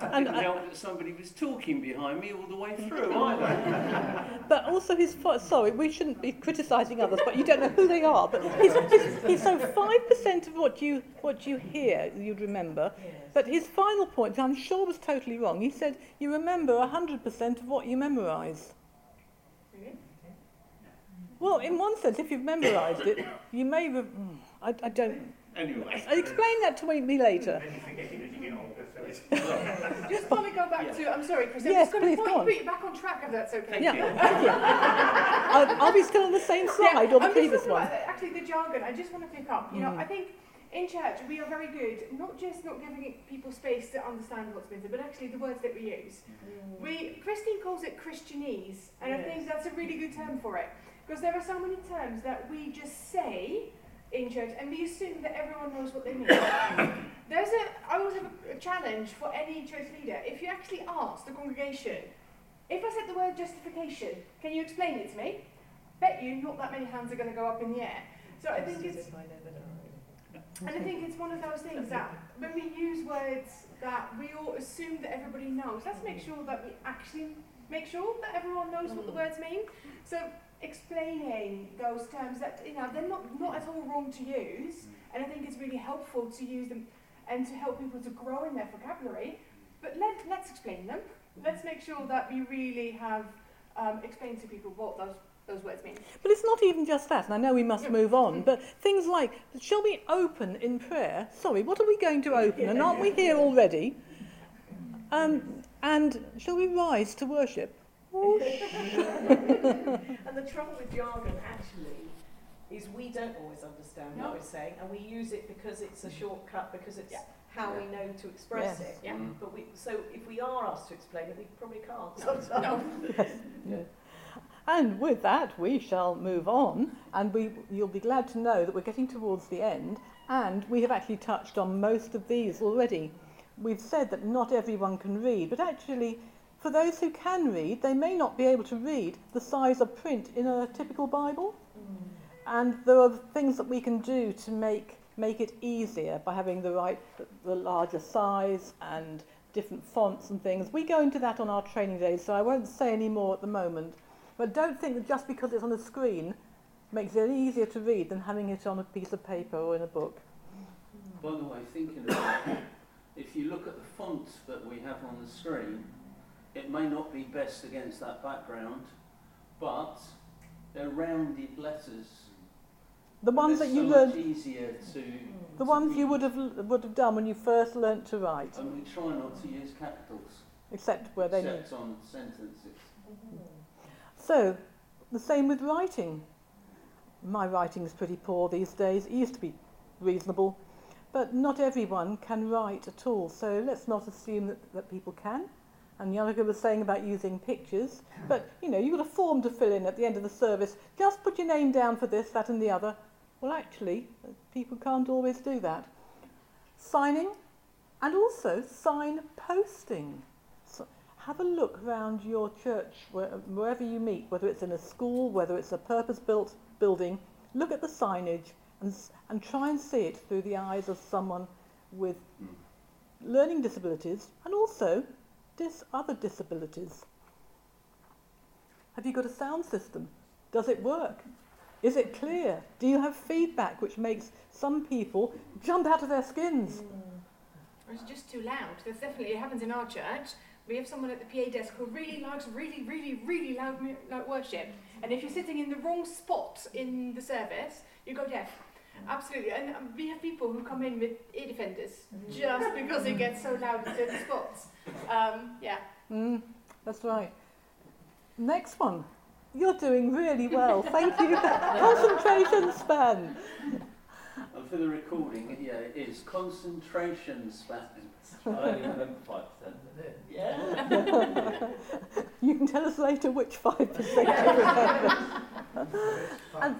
And, Didn't help that somebody was talking behind me all the way through either. but also his fi- sorry, we shouldn't be criticising others, but you don't know who they are. But his, his, his, so five percent of what you what you hear you'd remember. Yes. But his final point, I'm sure was totally wrong, he said you remember hundred percent of what you memorise. Really? Well, in one sense, if you've memorised it, you may. Re- mm, I, I don't. Anyway. Explain that to me later. Just while we go back Yeah. to, I'm sorry, Chris, I'm Yes, just going please, to go on. put you back on track if that's okay. Thank Yeah, you. thank you. I'll, I'll be still on the same slide or the I'm previous one. about, actually, the jargon, I just want to pick up. You know, Mm. I think in church we are very good, not just not giving people space to understand what's been said, but actually the words that we use. We Christine calls it Christianese, and I think that's a really good term for it because there are so many terms that we just say in church and we assume that everyone knows what they mean. There's a I always have a, a challenge for any church leader. If you actually ask the congregation, if I said the word justification, can you explain it to me? Bet you not that many hands are going to go up in the air. So I think it's If I know that I- and I think it's one of those things that when we use words that we all assume that everybody knows, let's make sure that we actually make sure that everyone knows what the words mean. So explaining those terms that you know they're not not at all wrong to use, and I think it's really helpful to use them and to help people to grow in their vocabulary. But let let's explain them. Let's make sure that we really have um, explained to people what those those words mean. But it's not even just that, and I know we must move on, but things like, shall we open in prayer? Sorry, what are we going to open? And aren't we here already? Um, and shall we rise to worship? And the trouble with jargon actually is we don't always understand No. what we're saying, and we use it because it's a shortcut, because it's Yeah. how we know to express Yes. it. Yeah. Mm. But we, so if we are asked to explain it, we probably can't. No, sometimes. no. And with that, we shall move on, and we, you'll be glad to know that we're getting towards the end, and we have actually touched on most of these already. We've said that not everyone can read, but actually, for those who can read, they may not be able to read the size of print in a typical Bible. Mm. And there are things that we can do to make, make it easier by having the right, the larger size and different fonts and things. We go into that on our training days, so I won't say any more at the moment. But don't think that just because it's on a screen makes it any easier to read than having it on a piece of paper or in a book. By the way, thinking about it, if you look at the font that we have on the screen, it may not be best against that background, but they're rounded letters. The ones that you so learned, easier to. the to ones you would have would have done when you first learnt to write, And we try not to use capitals, except where they need. except on sentences. Mm-hmm. So, the same with writing. My writing is pretty poor these days. It used to be reasonable, but not everyone can write at all. So let's not assume that, that people can. And Janneke was saying about using pictures, but you know, you've got a form to fill in at the end of the service. Just put your name down for this, that, and the other. Well, actually, people can't always do that. Signing, and also sign posting. Have a look around your church, wherever you meet, whether it's in a school, whether it's a purpose-built building. Look at the signage and, and try and see it through the eyes of someone with learning disabilities and also dis- other disabilities. Have you got a sound system? Does it work? Is it clear? Do you have feedback which makes some people jump out of their skins? Or it's just too loud. That's definitely, it happens in our church. We have someone at the PA desk who really likes really, really, really loud, mu- loud worship. And if you're sitting in the wrong spot in the service, you go deaf. Absolutely. And um, we have people who come in with ear defenders just because it gets so loud in certain spots. Um, yeah. Mm, that's right. Next one. You're doing really well. Thank you. Concentration span. And for the recording, yeah, it is concentration span. I only remember 5%. Yeah. you can tell us later which 5% you remember. and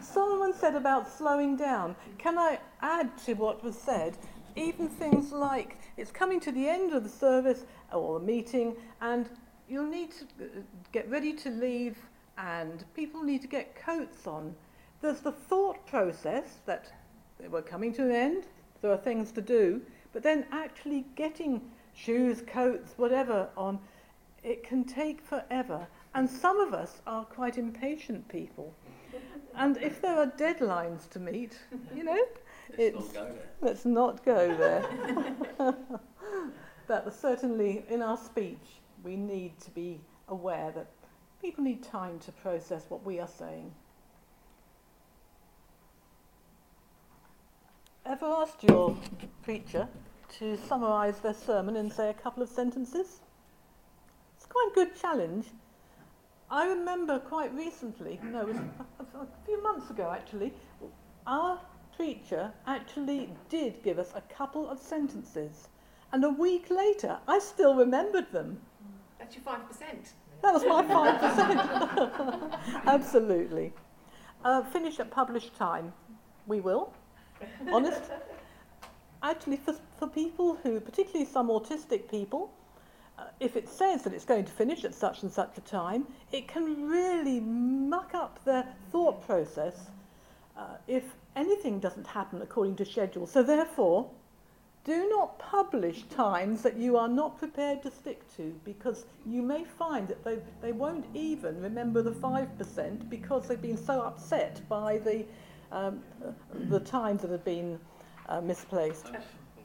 Solomon said about slowing down. Can I add to what was said? Even things like it's coming to the end of the service or the meeting, and you'll need to uh, get ready to leave, and people need to get coats on. There's the thought process that we're coming to an end, there are things to do, but then actually getting shoes, coats, whatever on, it can take forever. And some of us are quite impatient people. And if there are deadlines to meet, you know, Let's not go there. let's not go there. but certainly in our speech, we need to be aware that people need time to process what we are saying. Ever asked your preacher to summarise their sermon in, say, a couple of sentences? It's quite a good challenge. I remember quite recently, no, it was a, few months ago actually, our preacher actually did give us a couple of sentences. And a week later, I still remembered them. That's your 5%. That was my 5%. Absolutely. Uh, finish at published time. We will. Honest. Actually, for, for people who, particularly some autistic people, uh, if it says that it's going to finish at such and such a time, it can really muck up their thought process uh, if anything doesn't happen according to schedule. So, therefore, do not publish times that you are not prepared to stick to because you may find that they, they won't even remember the 5% because they've been so upset by the, um, the times that have been uh, misplaced.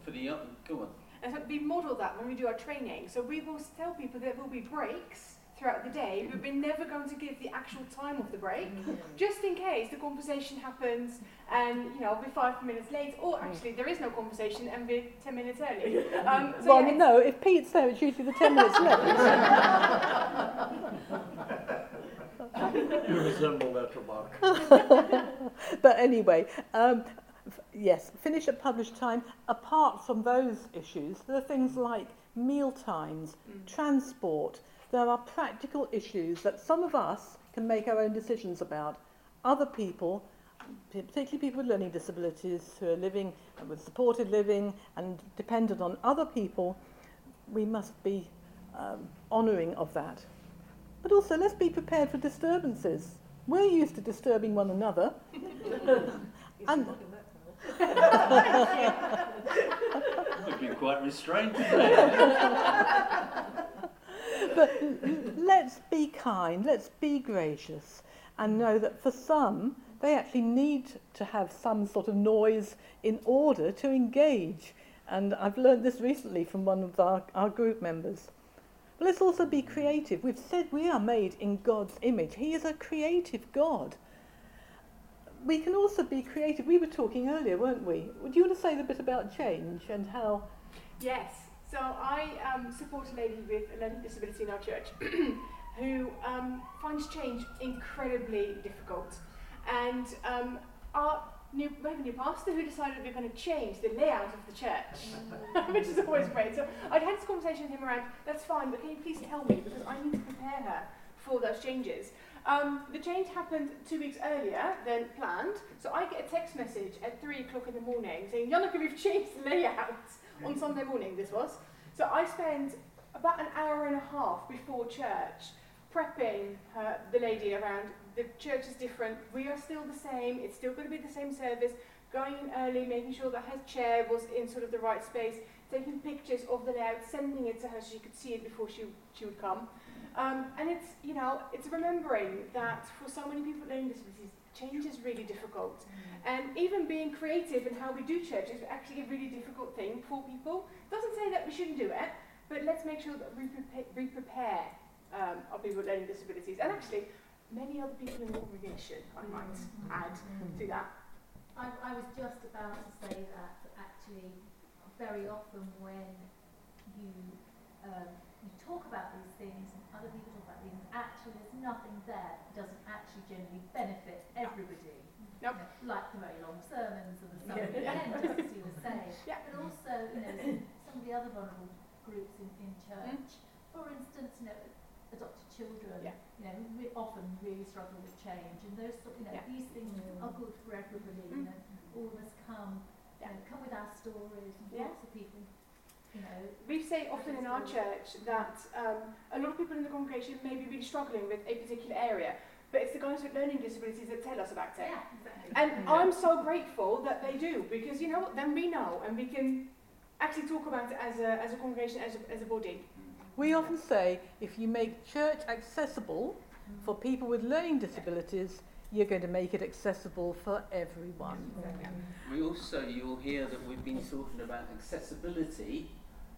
For the young, go on. And so we model that when we do our training. So we will tell people there will be breaks throughout the day, but we're never going to give the actual time of the break, just in case the conversation happens and you know we're five minutes late, or actually there is no conversation and we're ten minutes early. Um, so Well, yeah, no, if Pete's there, it's usually the 10 minutes late. you resemble that remark. but anyway, um, yes, finish at published time. Apart from those issues, there are things like meal times, mm. transport. There are practical issues that some of us can make our own decisions about. Other people, particularly people with learning disabilities who are living with supported living and dependent on other people, we must be um, honouring of that. But also, let's be prepared for disturbances. We're used to disturbing one another. and We've been quite restrained today. but let's be kind, let's be gracious, and know that for some, they actually need to have some sort of noise in order to engage. And I've learned this recently from one of our, our group members. But let's also be creative. We've said we are made in God's image. He is a creative God. We can also be creative. We were talking earlier, weren't we? Would you want to say a bit about change and how Yes. So I um, support a lady with a learning disability in our church who um, finds change incredibly difficult. And um, our new, we a new pastor who decided we're going to change the layout of the church, which is always great. So I'd had this conversation with him around, that's fine, but can you please tell me because I need to prepare her for those changes. Um, the change happened two weeks earlier than planned, so I get a text message at three o'clock in the morning saying, Janneke, we've changed the layout on Sunday morning, this was. So I spent about an hour and a half before church prepping her, the lady around the church is different, we are still the same, it's still going to be the same service, going in early, making sure that her chair was in sort of the right space, taking pictures of the layout, sending it to her so she could see it before she, she would come. Um, and it's, you know, it's remembering that for so many people with learning disabilities, change is really difficult. And even being creative in how we do church is actually a really difficult thing for people. Doesn't say that we shouldn't do it, but let's make sure that we prepare, we prepare um, our people with learning disabilities. And actually, many other people in the congregation, I might add to that. I, I was just about to say that actually, very often when you um, you talk about these things and other people talk about these things, actually there's nothing there that doesn't actually generally benefit everybody. Nope. You know, like the very long sermons and the stuff Yeah. at the end, just as you were saying. Yeah. But also, you know, some of the other vulnerable groups in, in church, for instance, you know, adopted children, Yeah. you know, we often really struggle with change, and those, you know, Yeah. these things are good for everybody. You Mm. know, all of us come, you know, come with our stories, and Yeah. lots of people, you know, We say often in our church that um, a lot of people in the congregation may be really struggling with a particular area, but it's the guys with learning disabilities that tell us about it. yeah, exactly. And Yeah. I'm so grateful that they do because you know what? Then we know and we can actually talk about it as a, as a congregation, as a, as a body. We often say if you make church accessible for people with learning disabilities, you're going to make it accessible for everyone. We also, you'll hear that we've been talking about accessibility,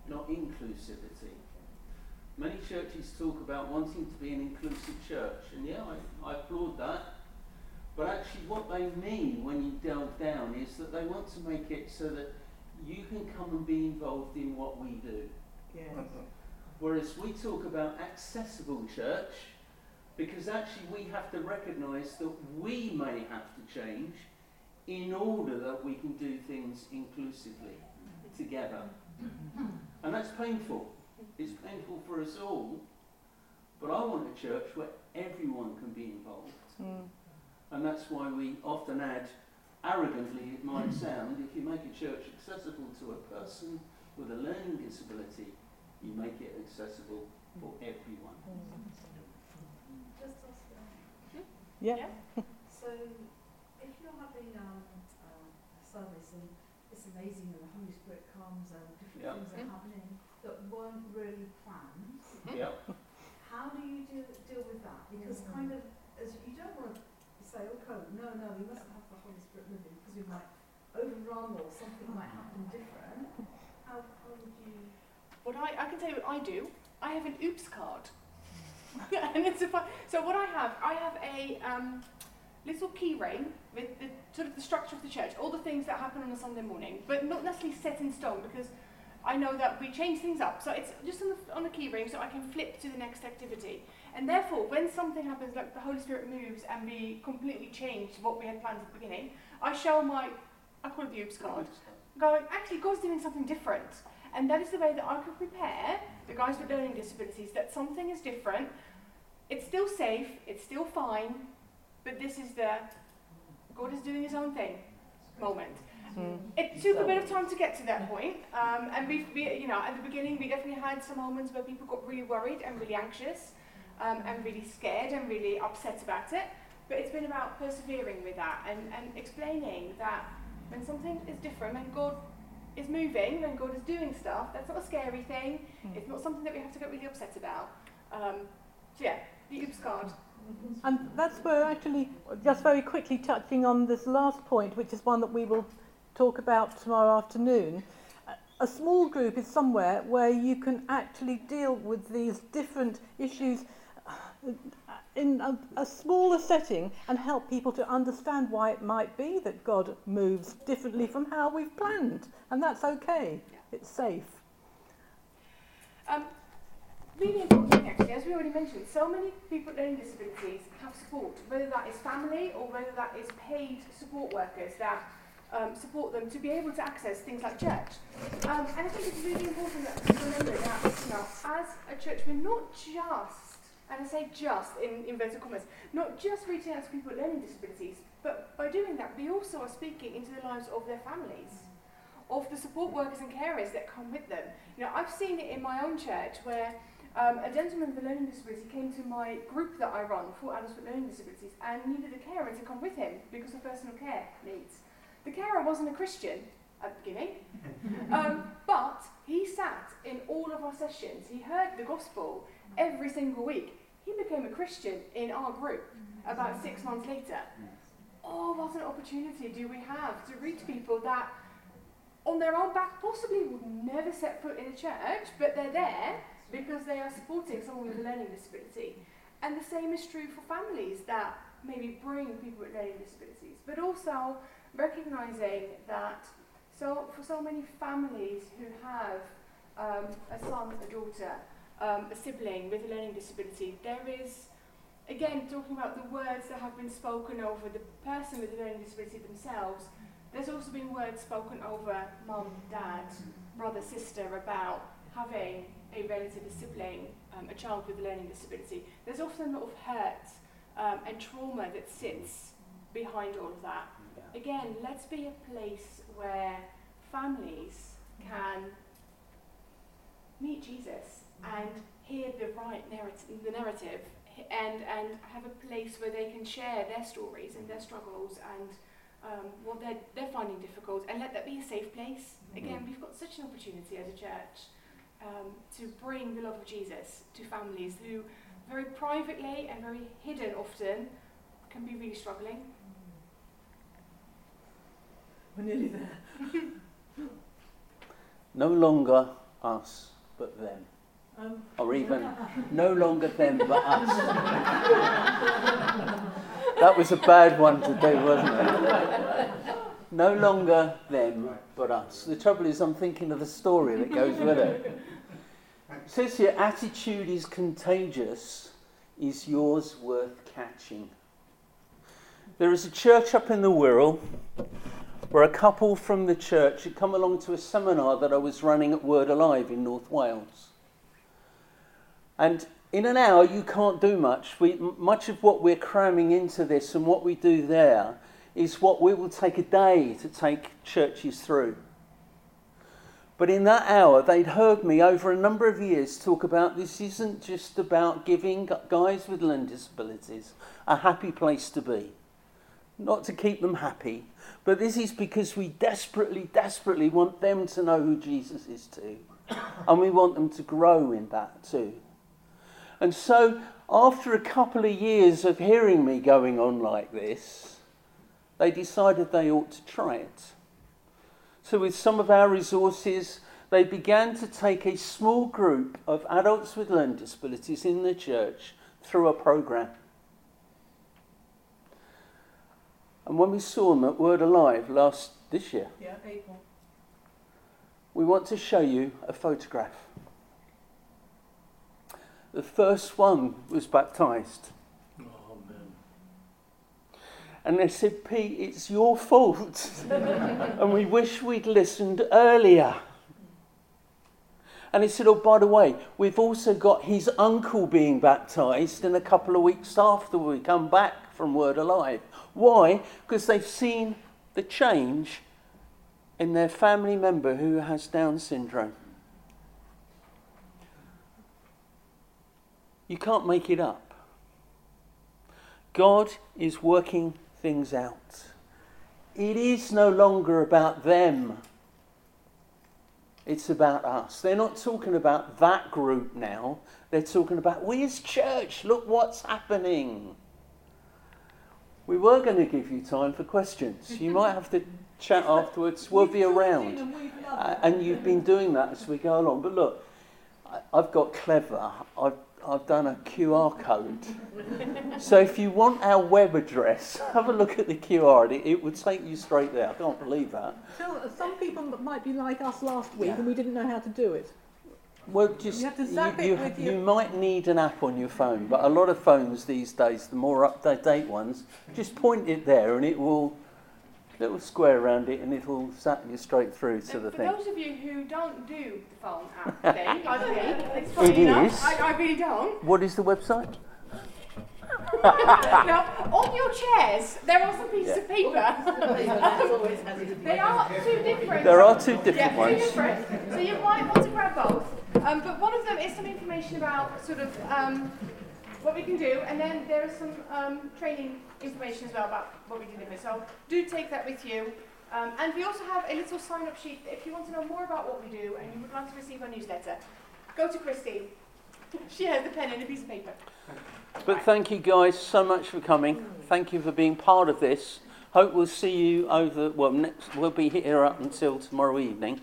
not inclusivity. Many churches talk about wanting to be an inclusive church, and yeah, I, I applaud that. But actually, what they mean when you delve down is that they want to make it so that you can come and be involved in what we do. Whereas we talk about accessible church, because actually we have to recognise that we may have to change in order that we can do things inclusively together. And that's painful. It's painful for us all. But I want a church where everyone can be involved. Mm. And that's why we often add, arrogantly it might sound, if you make a church accessible to a person with a learning disability, you make it accessible for everyone. Just ask them. Yeah. So, if you're having um, um, a service and it's amazing and the Holy Spirit comes and different Yeah. things are Mhm. happening that weren't really planned, Yep. how do you deal, deal with that? Because kind of, as you don't want to say, okay, no, no, you mustn't have the Holy Spirit living because we might overrun or something might happen different. How, how would you? What I, I can tell you what I do. I have an oops card. and it's a fun, so what I have, I have a um, little key ring with the sort of the structure of the church, all the things that happen on a Sunday morning, but not necessarily set in stone because I know that we change things up. So it's just on the, on the key ring so I can flip to the next activity. And therefore, when something happens, like the Holy Spirit moves and we completely change what we had planned at the beginning, I show my, I call it the oops card going, actually, God's doing something different. And that is the way that I can prepare the guys with learning disabilities that something is different. It's still safe, it's still fine, but this is the God is doing his own thing moment. Mm. It took a bit of time to get to that point, um, and we, we, you know, at the beginning we definitely had some moments where people got really worried and really anxious, um, and really scared and really upset about it. But it's been about persevering with that and, and explaining that when something is different, when God is moving and God is doing stuff, that's not a scary thing. Mm. It's not something that we have to get really upset about. Um, so yeah, the oops card. And that's where actually, just very quickly touching on this last point, which is one that we will talk about tomorrow afternoon. A small group is somewhere where you can actually deal with these different issues in a, a smaller setting and help people to understand why it might be that God moves differently from how we've planned. And that's okay. It's safe. Um, really important thing actually, as we already mentioned, so many people with learning disabilities have support, whether that is family or whether that is paid support workers that um, support them to be able to access things like church. Um, and I think it's really important that we remember that, you know, as a church, we're not just, and I say just in inverted commas, not just reaching out to people with learning disabilities, but by doing that, we also are speaking into the lives of their families, of the support workers and carers that come with them. You know, I've seen it in my own church where um, a gentleman with a learning disability came to my group that I run for adults with learning disabilities and needed a carer to come with him because of personal care needs. The carer wasn't a Christian at the beginning, um, but he sat in all of our sessions. He heard the gospel every single week. He became a Christian in our group about six months later. Oh, what an opportunity do we have to reach people that on their own back possibly would never set foot in a church, but they're there because they are supporting someone with a learning disability. And the same is true for families that maybe bring people with learning disabilities, but also recognizing that so for so many families who have um, a son, a daughter, um, a sibling with a learning disability, there is, again, talking about the words that have been spoken over the person with a learning disability themselves, there's also been words spoken over mum, dad, brother, sister about having a relative, a sibling, um, a child with a learning disability. There's often a lot of hurt um, and trauma that sits behind all of that. Again, let's be a place where families can meet Jesus and hear the right narrative, the narrative, and and have a place where they can share their stories and their struggles and um, what they're they're finding difficult, and let that be a safe place. Again, we've got such an opportunity as a church um, to bring the love of Jesus to families who, very privately and very hidden often, can be really struggling. We're nearly there. No longer us, but them. Um, Or even no longer them, but us. that was a bad one to do, wasn't it? No longer them, but us. The trouble is, I'm thinking of the story that goes with it. It says here, attitude is contagious, is yours worth catching? There is a church up in the Wirral where a couple from the church had come along to a seminar that I was running at Word Alive in North Wales. And in an hour, you can't do much. We, much of what we're cramming into this and what we do there is what we will take a day to take churches through. But in that hour, they'd heard me over a number of years talk about this isn't just about giving guys with learning disabilities a happy place to be. Not to keep them happy, but this is because we desperately, desperately want them to know who Jesus is too. And we want them to grow in that too. And so, after a couple of years of hearing me going on like this, they decided they ought to try it. So, with some of our resources, they began to take a small group of adults with learning disabilities in the church through a program. And when we saw them at Word Alive last this year, yeah, April. we want to show you a photograph. The first one was baptized. Man. And they said, Pete, it's your fault. and we wish we'd listened earlier. And he said, Oh, by the way, we've also got his uncle being baptized in a couple of weeks after we come back from Word Alive. Why? Because they've seen the change in their family member who has Down syndrome. You can't make it up. God is working things out. It is no longer about them. It's about us. They're not talking about that group now. They're talking about we as church. Look what's happening. We were going to give you time for questions. You might have to chat afterwards. We'll be around. and we've loved it. and you've been doing that as we go along. But look, I've got clever. I've, I've done a QR code. so if you want our web address, have a look at the QR. and It, it would take you straight there. I can't believe that. So, some people might be like us last week Yeah. and we didn't know how to do it. Well, just You have to zap it you, you your- might need an app on your phone, but a lot of phones these days, the more up-to-date ones, just point it there and it will little square around it and it'll zap you straight through to So the for thing. those of you who don't do the phone app thing, like me, it's It funny enough, is. I, I really don't. What is the website? now, on your chairs, there are some pieces of paper. they are two different. There are two different yeah, ones. two different. So you might want to grab both. Um, but one of them is some information about sort of um, what we can do, and then there is some um, training information as well about what we deliver. So do take that with you. Um, and we also have a little sign-up sheet if you want to know more about what we do and you would like to receive our newsletter. Go to Christy. She has the pen and a piece of paper. But thank you guys so much for coming. Thank you for being part of this. Hope we'll see you over. Well, next we'll be here up until tomorrow evening.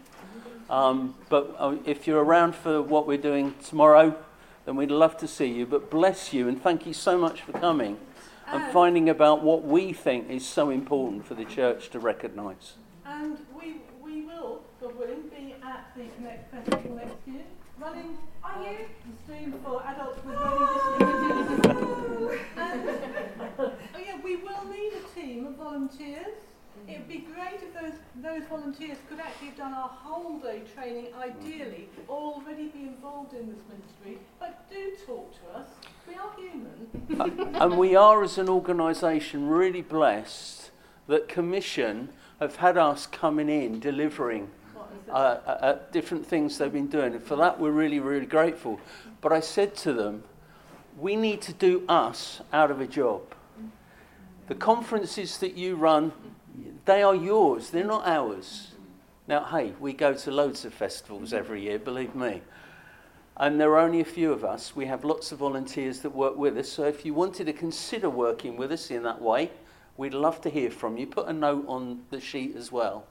Um, but uh, if you're around for what we're doing tomorrow, then we'd love to see you. But bless you and thank you so much for coming and And- finding about what we think is so important for the church to recognise. And we, we will, God willing, be at the next festival next year. Running Are you? the stream for adults with learning disabilities. and, oh yeah, we will need a team of volunteers. It would be great if those, those volunteers could actually have done our whole day training, ideally, or already be involved in this ministry. But do talk to us. We are human. and we are, as an organisation, really blessed that Commission have had us coming in delivering uh, uh, uh, different things they've been doing. And for that, we're really, really grateful. But I said to them, we need to do us out of a job. The conferences that you run, they are yours, they're not ours. Now, hey, we go to loads of festivals every year, believe me. And there are only a few of us. We have lots of volunteers that work with us. So if you wanted to consider working with us in that way, we'd love to hear from you. Put a note on the sheet as well.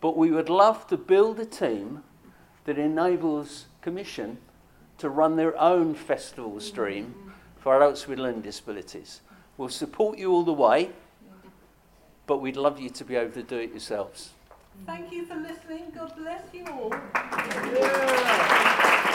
But we would love to build a team that enables Commission to run their own festival stream for adults with learning disabilities. We'll support you all the way. but we'd love you to be able to do it yourselves. Thank you for listening. God bless you all. Yeah.